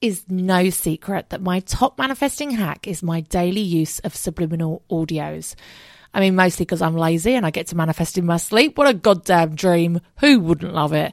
is no secret that my top manifesting hack is my daily use of subliminal audios. I mean, mostly because I'm lazy and I get to manifest in my sleep. What a goddamn dream. Who wouldn't love it?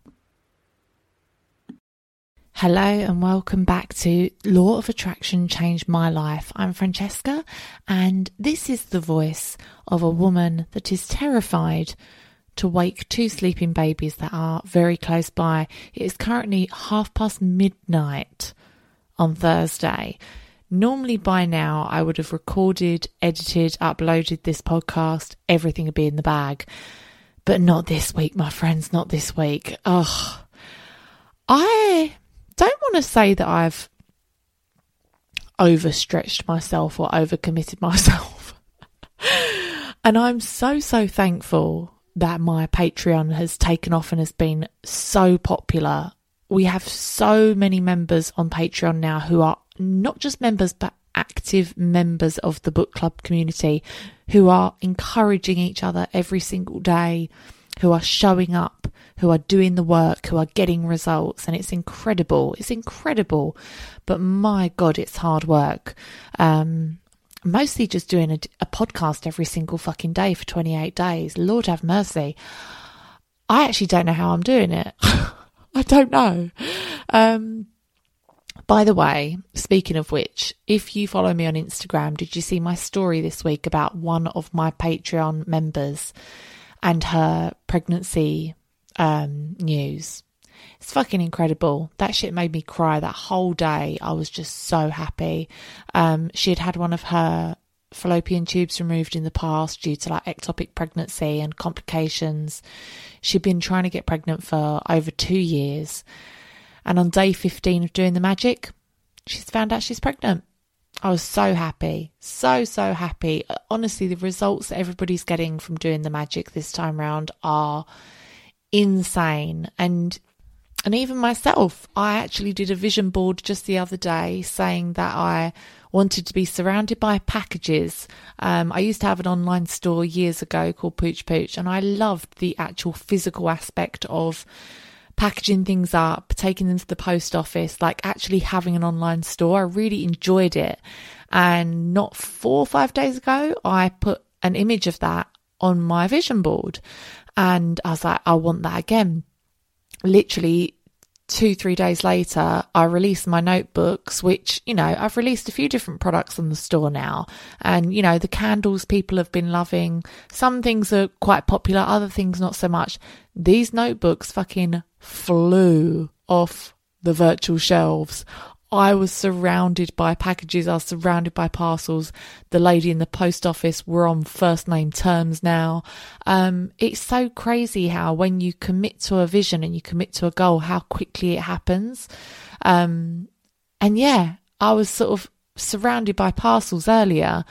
Hello and welcome back to Law of Attraction Changed My Life. I'm Francesca, and this is the voice of a woman that is terrified to wake two sleeping babies that are very close by. It is currently half past midnight on Thursday. Normally, by now, I would have recorded, edited, uploaded this podcast, everything would be in the bag. But not this week, my friends, not this week. Ugh. I don't want to say that I've overstretched myself or overcommitted myself. and I'm so, so thankful that my Patreon has taken off and has been so popular. We have so many members on Patreon now who are not just members, but active members of the book club community who are encouraging each other every single day, who are showing up, who are doing the work, who are getting results. And it's incredible. It's incredible. But my God, it's hard work. Um, mostly just doing a, a podcast every single fucking day for 28 days. Lord have mercy. I actually don't know how I'm doing it. I don't know. Um, by the way, speaking of which, if you follow me on Instagram, did you see my story this week about one of my Patreon members and her pregnancy um, news. It's fucking incredible. That shit made me cry that whole day. I was just so happy. Um, she had had one of her fallopian tubes removed in the past due to like ectopic pregnancy and complications. She'd been trying to get pregnant for over two years. And on day 15 of doing the magic, she's found out she's pregnant. I was so happy, so, so happy. Honestly, the results that everybody's getting from doing the magic this time round are insane. And and even myself, I actually did a vision board just the other day saying that I wanted to be surrounded by packages. Um, I used to have an online store years ago called Pooch Pooch, and I loved the actual physical aspect of packaging things up, taking them to the post office, like actually having an online store. I really enjoyed it. And not four or five days ago, I put an image of that on my vision board. And I was like, I want that again. Literally two, three days later, I released my notebooks, which, you know, I've released a few different products on the store now. And, you know, the candles people have been loving. Some things are quite popular, other things not so much. These notebooks fucking flew off the virtual shelves. I was surrounded by packages, I was surrounded by parcels. The lady in the post office, we're on first name terms now. Um, it's so crazy how when you commit to a vision and you commit to a goal, how quickly it happens. Um, and yeah, I was sort of surrounded by parcels earlier,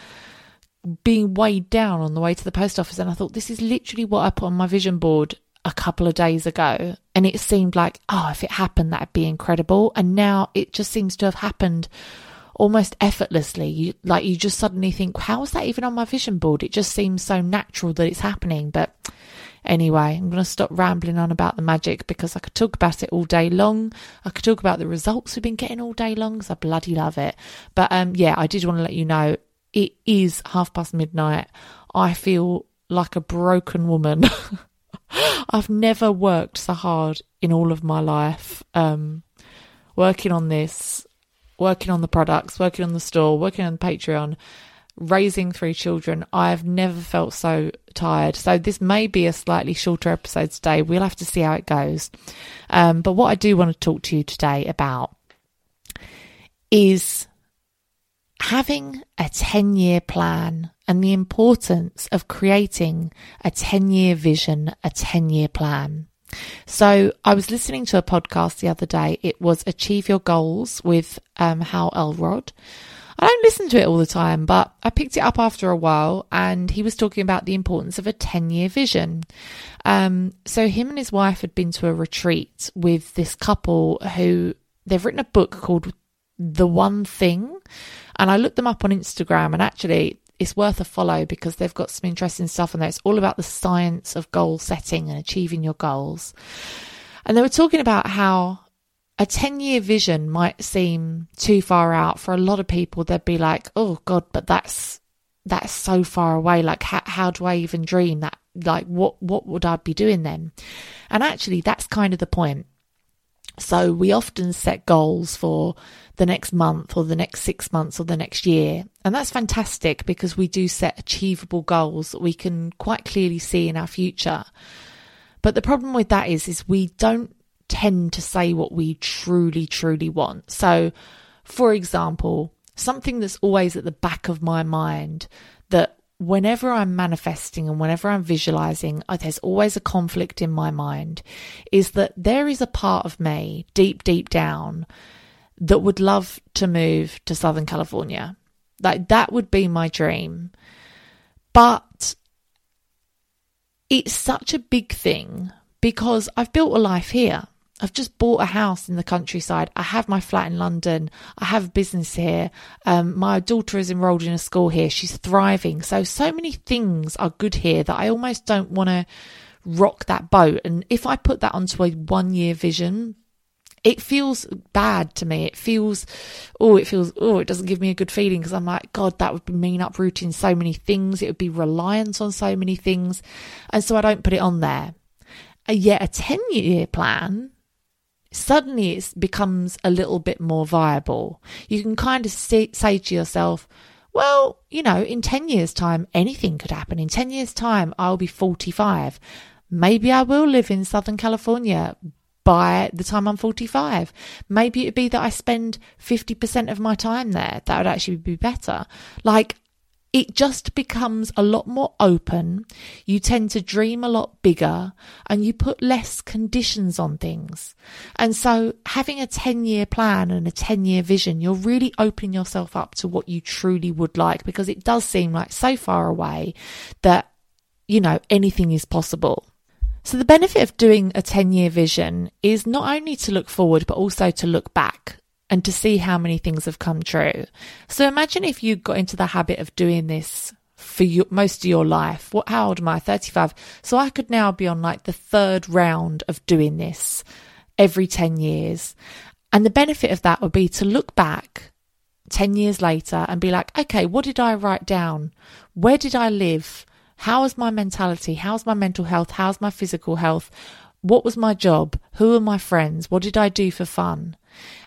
being weighed down on the way to the post office. And I thought, this is literally what I put on my vision board a couple of days ago and it seemed like oh if it happened that'd be incredible. And now it just seems to have happened almost effortlessly. You, like you just suddenly think how is that even on my vision board? It just seems so natural that it's happening. But anyway i'm going to stop rambling on about the magic because i could talk about it all day long. I could talk about the results we've been getting all day long because i bloody love it. But um yeah i did want to let you know it is half past midnight. I feel like a broken woman I've never worked so hard in all of my life. Um, working on this, working on the products, working on the store, working on Patreon, raising three children. I've never felt so tired. So this may be a slightly shorter episode today. We'll have to see how it goes. Um, but what I do want to talk to you today about is having a 10 year plan and the importance of creating a 10 year vision, a 10 year plan. So I was listening to a podcast the other day. It was Achieve Your Goals with um, Hal Elrod. I don't listen to it all the time, but I picked it up after a while and he was talking about the importance of a 10 year vision. Um, so him and his wife had been to a retreat with this couple who they've written a book called The One Thing. And I looked them up on Instagram and actually it's worth a follow because they've got some interesting stuff on there. It's all about the science of goal setting and achieving your goals. And they were talking about how a 10 year vision might seem too far out for a lot of people. They'd be like, oh God, but that's, that's so far away. Like, how, how do I even dream that? Like, what, what would I be doing then? And actually, that's kind of the point. So we often set goals for the next month or the next six months or the next year. And that's fantastic because we do set achievable goals that we can quite clearly see in our future. But the problem with that is, is we don't tend to say what we truly, truly want. So, for example, something that's always at the back of my mind that whenever I'm manifesting and whenever I'm visualizing, uh, there's always a conflict in my mind is that there is a part of me deep, deep down that would love to move to Southern California. Like that would be my dream. But it's such a big thing because I've built a life here. I've just bought a house in the countryside. I have my flat in London. I have a business here. Um, my daughter is enrolled in a school here. She's thriving. So, so many things are good here that I almost don't want to rock that boat. And if I put that onto a one year vision, it feels bad to me. It feels, oh, it feels, oh, it doesn't give me a good feeling because I'm like, God, that would mean uprooting so many things. It would be reliant on so many things. And so I don't put it on there. And yet a 10 year plan suddenly it becomes a little bit more viable. You can kind of say, say to yourself, well, you know, in 10 years' time, anything could happen. In 10 years' time, I'll be 45. Maybe I will live in Southern California by the time I'm 45. Maybe it'd be that I spend 50% of my time there. That would actually be better. Like, it just becomes a lot more open. You tend to dream a lot bigger and you put less conditions on things. And so having a 10 year plan and a 10 year vision, you're really opening yourself up to what you truly would like because it does seem like so far away that, you know, anything is possible. So the benefit of doing a 10 year vision is not only to look forward, but also to look back and to see how many things have come true. So imagine if you got into the habit of doing this for your, most of your life. What, how old am I? 35. So I could now be on like the third round of doing this every 10 years. And the benefit of that would be to look back 10 years later and be like, okay, what did I write down? Where did I live? How was my mentality? How's my mental health? How's my physical health? What was my job? Who are my friends? What did I do for fun?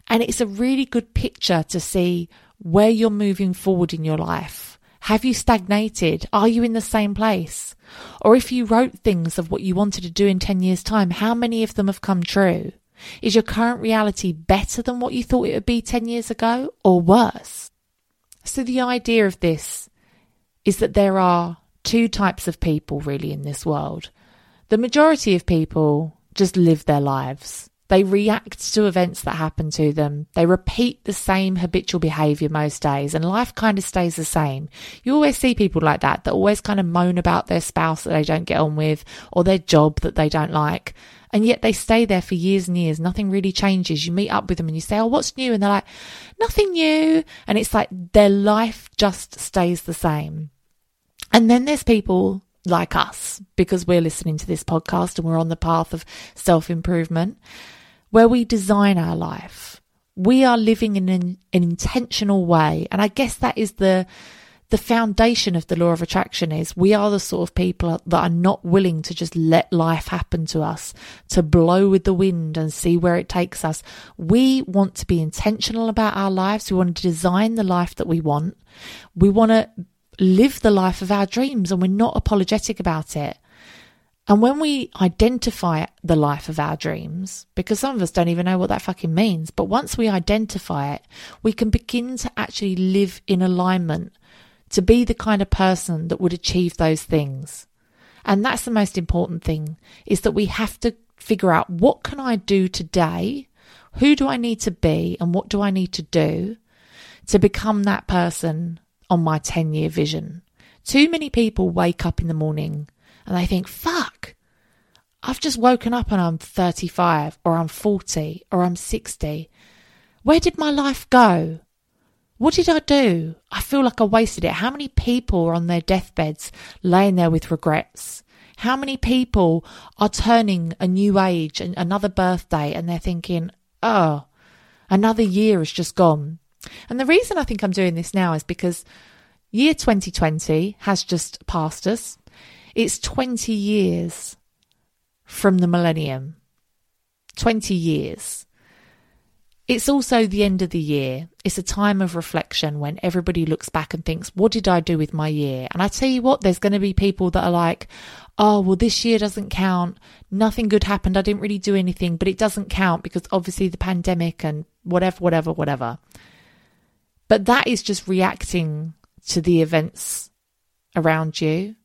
And it's a really good picture to see where you're moving forward in your life. Have you stagnated? Are you in the same place? Or if you wrote things of what you wanted to do in 10 years' time, how many of them have come true? Is your current reality better than what you thought it would be 10 years ago or worse? So the idea of this is that there are two types of people really in this world. The majority of people just live their lives. They react to events that happen to them. They repeat the same habitual behavior most days and life kind of stays the same. You always see people like that that always kind of moan about their spouse that they don't get on with or their job that they don't like. And yet they stay there for years and years. Nothing really changes. You meet up with them and you say, Oh, what's new? And they're like, nothing new. And it's like their life just stays the same. And then there's people like us because we're listening to this podcast and we're on the path of self improvement where we design our life. We are living in an, an, intentional way. And I guess that is the, the foundation of the law of attraction is we are the sort of people that are not willing to just let life happen to us, to blow with the wind and see where it takes us. We want to be intentional about our lives. We want to design the life that we want. We want to live the life of our dreams and we're not apologetic about it. And when we identify the life of our dreams, because some of us don't even know what that fucking means, but once we identify it, we can begin to actually live in alignment to be the kind of person that would achieve those things. And that's the most important thing is that we have to figure out what can I do today? Who do I need to be? And what do I need to do to become that person on my 10 year vision? Too many people wake up in the morning and they think, fuck, I've just woken up and I'm 35 or I'm 40 or I'm 60. Where did my life go? What did I do? I feel like I wasted it. How many people are on their deathbeds laying there with regrets? How many people are turning a new age and another birthday and they're thinking, oh, another year has just gone. And the reason I think I'm doing this now is because year 2020 has just passed us. It's 20 years from the millennium. 20 years. It's also the end of the year. It's a time of reflection when everybody looks back and thinks, what did I do with my year? And I tell you what, there's going to be people that are like, oh, well, this year doesn't count. Nothing good happened. I didn't really do anything, but it doesn't count because obviously the pandemic and whatever, whatever, whatever. But that is just reacting to the events around you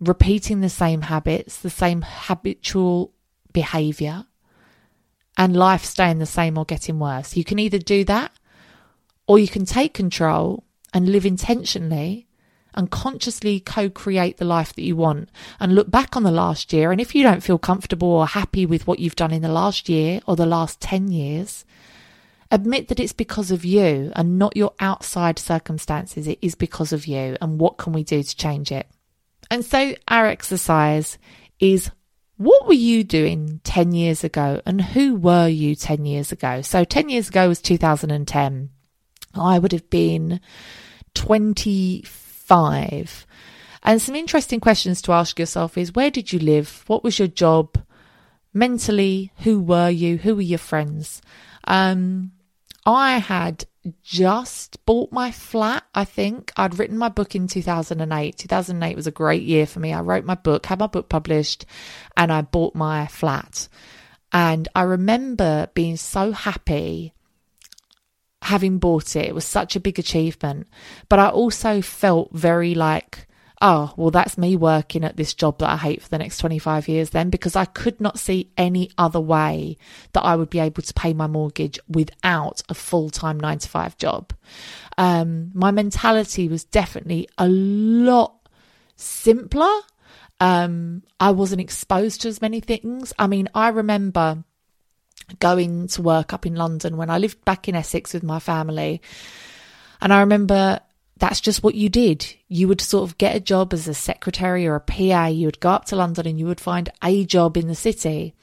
repeating the same habits, the same habitual behavior, and life staying the same or getting worse. You can either do that or you can take control and live intentionally and consciously co create the life that you want and look back on the last year. And if you don't feel comfortable or happy with what you've done in the last year or the last 10 years, admit that it's because of you and not your outside circumstances. It is because of you. And what can we do to change it? And so our exercise is what were you doing 10 years ago and who were you 10 years ago? So 10 years ago was 2010. I would have been 25. And some interesting questions to ask yourself is where did you live? What was your job? Mentally, who were you? Who were your friends? Um, I had just bought my flat, I think. I'd written my book in 2008. 2008 was a great year for me. I wrote my book, had my book published, and I bought my flat. And I remember being so happy having bought it. It was such a big achievement. But I also felt very like, oh, well, that's me working at this job that I hate for the next 25 years then, because I could not see any other way that I would be able to pay my mortgage without a full time nine to five job. Um, my mentality was definitely a lot simpler. Um, I wasn't exposed to as many things. I mean, I remember going to work up in London when I lived back in Essex with my family. And I remember that's just what you did. You would sort of get a job as a secretary or a PA. You would go up to London and you would find a job in the city.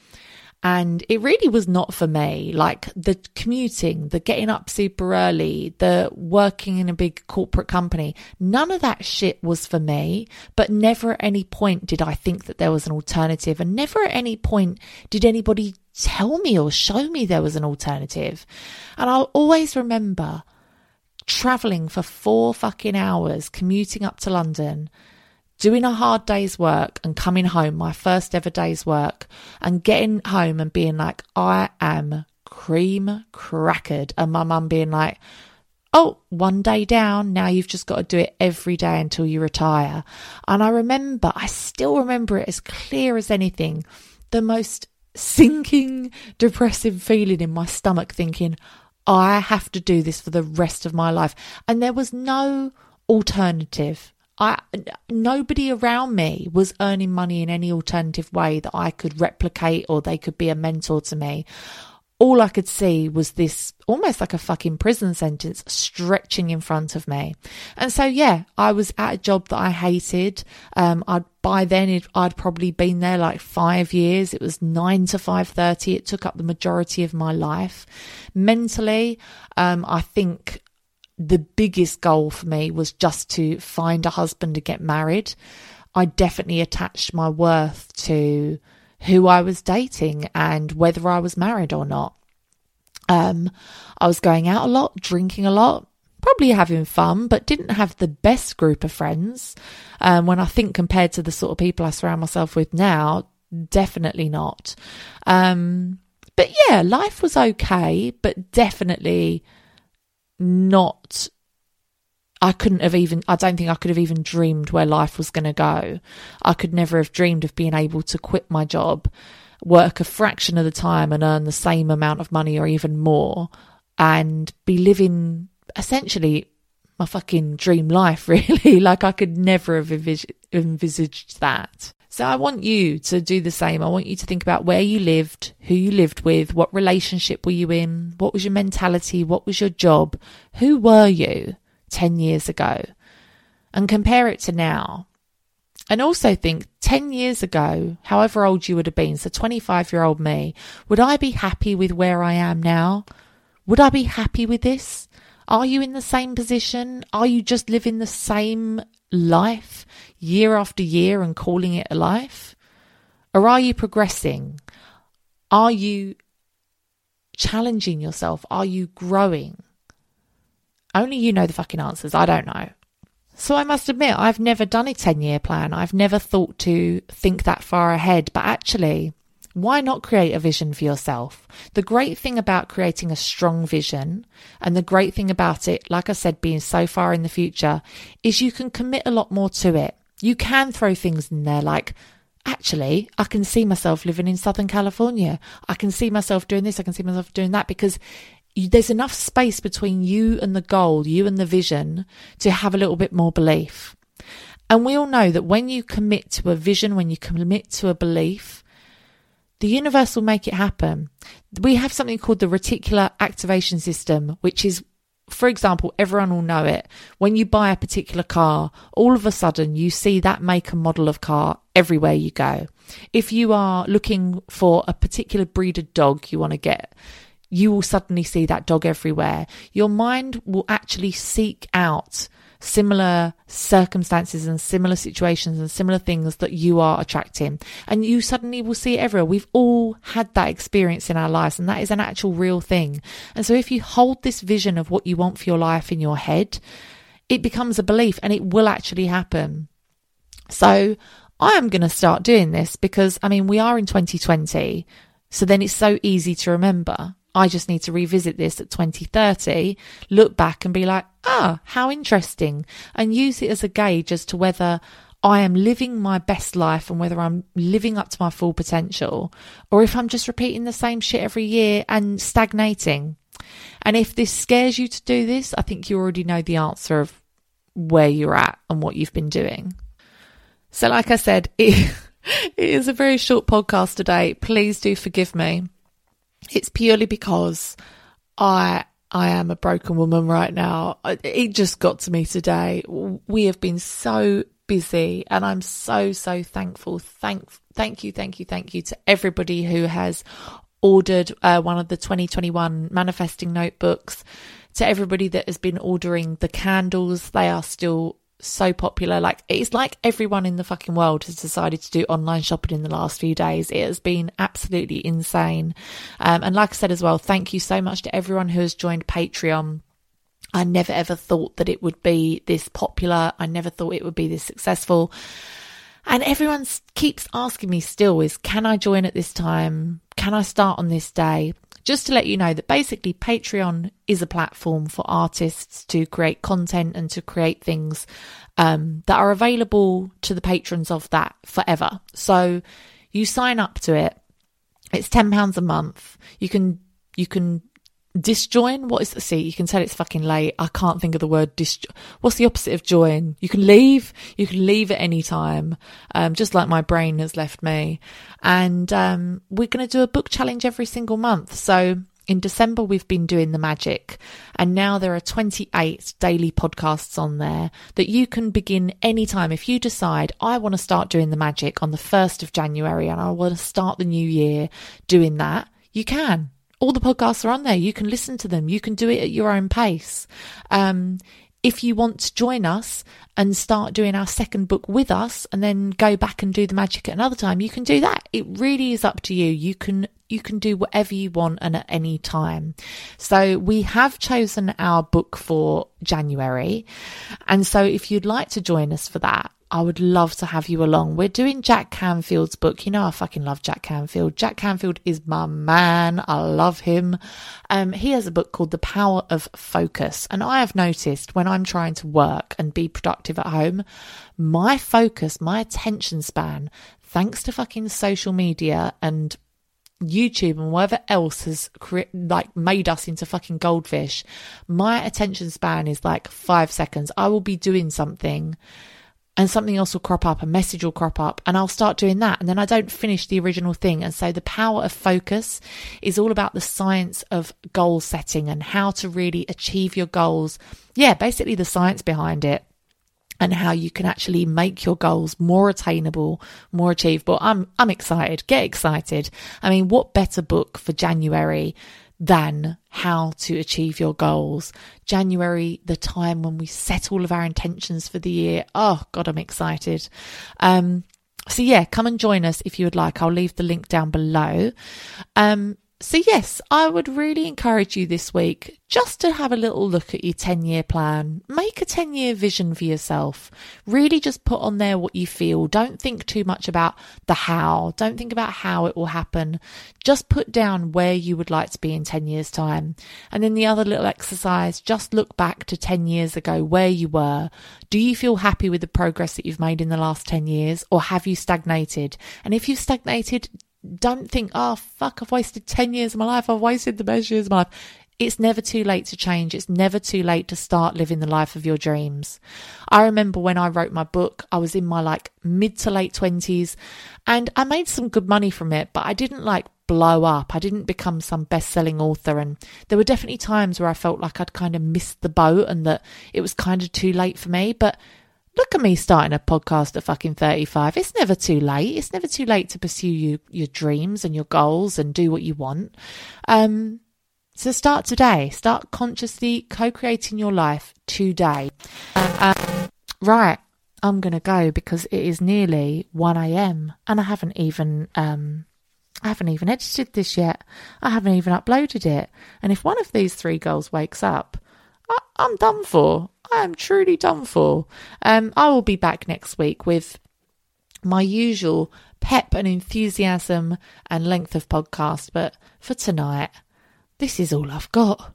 And it really was not for me. Like the commuting, the getting up super early, the working in a big corporate company, none of that shit was for me. But never at any point did I think that there was an alternative. And never at any point did anybody tell me or show me there was an alternative. And I'll always remember traveling for four fucking hours, commuting up to London, doing a hard day's work and coming home, my first ever day's work, and getting home and being like, I am cream crackered. And my mum being like, Oh, one day down. Now you've just got to do it every day until you retire. And I remember, I still remember it as clear as anything, the most sinking, depressive feeling in my stomach, thinking, I have to do this for the rest of my life. And there was no alternative. I nobody around me was earning money in any alternative way that I could replicate or they could be a mentor to me all I could see was this almost like a fucking prison sentence stretching in front of me. And so, yeah, I was at a job that I hated. Um, I'd by then it, I'd probably been there like five years. It was nine to five thirty. It took up the majority of my life. Mentally, um, I think the biggest goal for me was just to find a husband to get married. I definitely attached my worth to who I was dating and whether I was married or not. Um, I was going out a lot, drinking a lot, probably having fun, but didn't have the best group of friends. Um, when I think compared to the sort of people I surround myself with now, definitely not. Um, but yeah, life was okay, but definitely not I couldn't have even, I don't think I could have even dreamed where life was going to go. I could never have dreamed of being able to quit my job, work a fraction of the time and earn the same amount of money or even more and be living essentially my fucking dream life, really. like I could never have envis- envisaged that. So I want you to do the same. I want you to think about where you lived, who you lived with, what relationship were you in, what was your mentality, what was your job, who were you? 10 years ago and compare it to now. And also think 10 years ago, however old you would have been, so 25 year old me, would I be happy with where I am now? Would I be happy with this? Are you in the same position? Are you just living the same life year after year and calling it a life? Or are you progressing? Are you challenging yourself? Are you growing? Only you know the fucking answers. I don't know. So I must admit, I've never done a 10 year plan. I've never thought to think that far ahead. But actually, why not create a vision for yourself? The great thing about creating a strong vision and the great thing about it, like I said, being so far in the future is you can commit a lot more to it. You can throw things in there like, actually, I can see myself living in Southern California. I can see myself doing this. I can see myself doing that because there's enough space between you and the goal, you and the vision to have a little bit more belief. And we all know that when you commit to a vision, when you commit to a belief, the universe will make it happen. We have something called the reticular activation system, which is, for example, everyone will know it. When you buy a particular car, all of a sudden you see that make and model of car everywhere you go. If you are looking for a particular breed of dog you want to get, you will suddenly see that dog everywhere. Your mind will actually seek out similar circumstances and similar situations and similar things that you are attracting. And you suddenly will see it everywhere. We've all had that experience in our lives, and that is an actual real thing. And so if you hold this vision of what you want for your life in your head, it becomes a belief and it will actually happen. So I am going to start doing this because, I mean, we are in 2020. So then it's so easy to remember I just need to revisit this at 2030, look back and be like, ah, how interesting, and use it as a gauge as to whether I am living my best life and whether I'm living up to my full potential, or if I'm just repeating the same shit every year and stagnating. And if this scares you to do this, I think you already know the answer of where you're at and what you've been doing. So, like I said, it, it is a very short podcast today. Please do forgive me. It's purely because I I am a broken woman right now. It just got to me today. We have been so busy and I'm so so thankful. Thank thank you, thank you, thank you to everybody who has ordered uh, one of the 2021 manifesting notebooks. To everybody that has been ordering the candles, they are still so popular. Like it's like everyone in the fucking world has decided to do online shopping in the last few days. It has been absolutely insane. Um, and like I said as well, thank you so much to everyone who has joined Patreon. I never ever thought that it would be this popular. I never thought it would be this successful. And everyone keeps asking me still is, can I join at this time? Can I start on this day? Just to let you know that basically Patreon is a platform for artists to create content and to create things um, that are available to the patrons of that forever. So you sign up to it. It's ten pounds a month. You can you can disjoin? What is the see you can tell it's fucking late. I can't think of the word dis what's the opposite of join? You can leave you can leave at any time um, just like my brain has left me. And um, we're going to do a book challenge every single month. So in December, we've been doing the magic, and now there are 28 daily podcasts on there that you can begin anytime. If you decide, I want to start doing the magic on the 1st of January and I want to start the new year doing that, you can all the podcasts are on there. You can listen to them. You can do it at your own pace. Um, if you want to join us and start doing our second book with us and then go back and do the magic at another time, you can do that. It really is up to you. You can you can do whatever you want and at any time. So we have chosen our book for January. And so if you'd like to join us for that, I would love to have you along. We're doing Jack Canfield's book. You know, I fucking love Jack Canfield. Jack Canfield is my man. I love him. Um, he has a book called The Power of Focus. And I have noticed when I'm trying to work and be productive at home, my focus, my attention span, thanks to fucking social media and YouTube and whatever else has cre- like made us into fucking goldfish, my attention span is like five seconds. I will be doing something and something else will crop up, a message will crop up, and I'll start doing that. And then I don't finish the original thing. And so the power of focus is all about the science of goal setting and how to really achieve your goals. Yeah, basically the science behind it and how you can actually make your goals more attainable, more achievable. I'm I'm excited. Get excited. I mean, what better book for January than how to achieve your goals. January, the time when we set all of our intentions for the year. Oh, God, I'm excited. Um, so yeah, come and join us if you would like. I'll leave the link down below. Um, so, yes, I would really encourage you this week just to have a little look at your 10 year plan. Make a 10 year vision for yourself. Really just put on there what you feel. Don't think too much about the how. Don't think about how it will happen. Just put down where you would like to be in 10 years' time. And then the other little exercise, just look back to 10 years ago where you were. Do you feel happy with the progress that you've made in the last 10 years or have you stagnated? And if you've stagnated, don't think, oh, fuck, I've wasted 10 years of my life. I've wasted the best years of my life. It's never too late to change. It's never too late to start living the life of your dreams. I remember when I wrote my book, I was in my like mid to late 20s and I made some good money from it, but I didn't like blow up. I didn't become some best selling author. And there were definitely times where I felt like I'd kind of missed the boat and that it was kind of too late for me. But Look at me starting a podcast at fucking 35. It's never too late. It's never too late to pursue you, your dreams and your goals and do what you want. Um, so start today. Start consciously co-creating your life today. Um, right. I'm going to go because it is nearly 1 a.m. and I haven't even, um, I haven't even edited this yet. I haven't even uploaded it. And if one of these three girls wakes up, I'm done for. I am truly done for. Um, I will be back next week with my usual pep and enthusiasm and length of podcast, but for tonight, this is all I've got.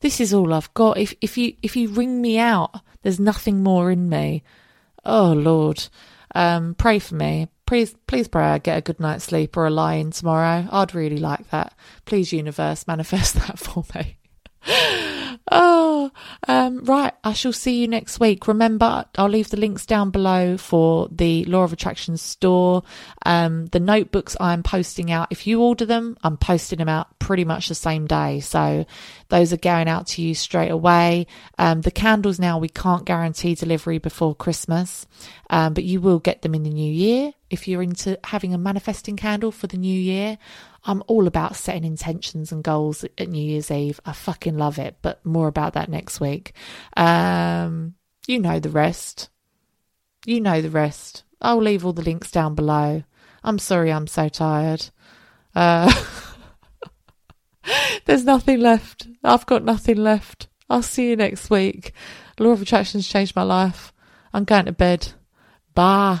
This is all I've got. If if you if you ring me out, there's nothing more in me. Oh Lord, um, pray for me. Please, please pray I get a good night's sleep or a lie in tomorrow. I'd really like that. Please, universe, manifest that for me. Oh, um, right. I shall see you next week. Remember, I'll leave the links down below for the Law of Attraction store. Um, the notebooks I'm posting out, if you order them, I'm posting them out pretty much the same day. So those are going out to you straight away. Um, the candles now, we can't guarantee delivery before Christmas, um, but you will get them in the new year. If you're into having a manifesting candle for the new year, I'm all about setting intentions and goals at New Year's Eve. I fucking love it, but more about that next week. Um, you know the rest. You know the rest. I'll leave all the links down below. I'm sorry I'm so tired. Uh, there's nothing left. I've got nothing left. I'll see you next week. Law of Attraction's changed my life. I'm going to bed. Bye.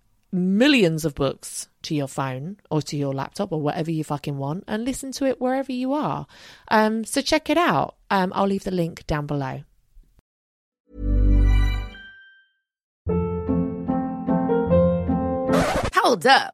millions of books to your phone or to your laptop or whatever you fucking want and listen to it wherever you are. Um, so check it out. Um, I'll leave the link down below. Hold up.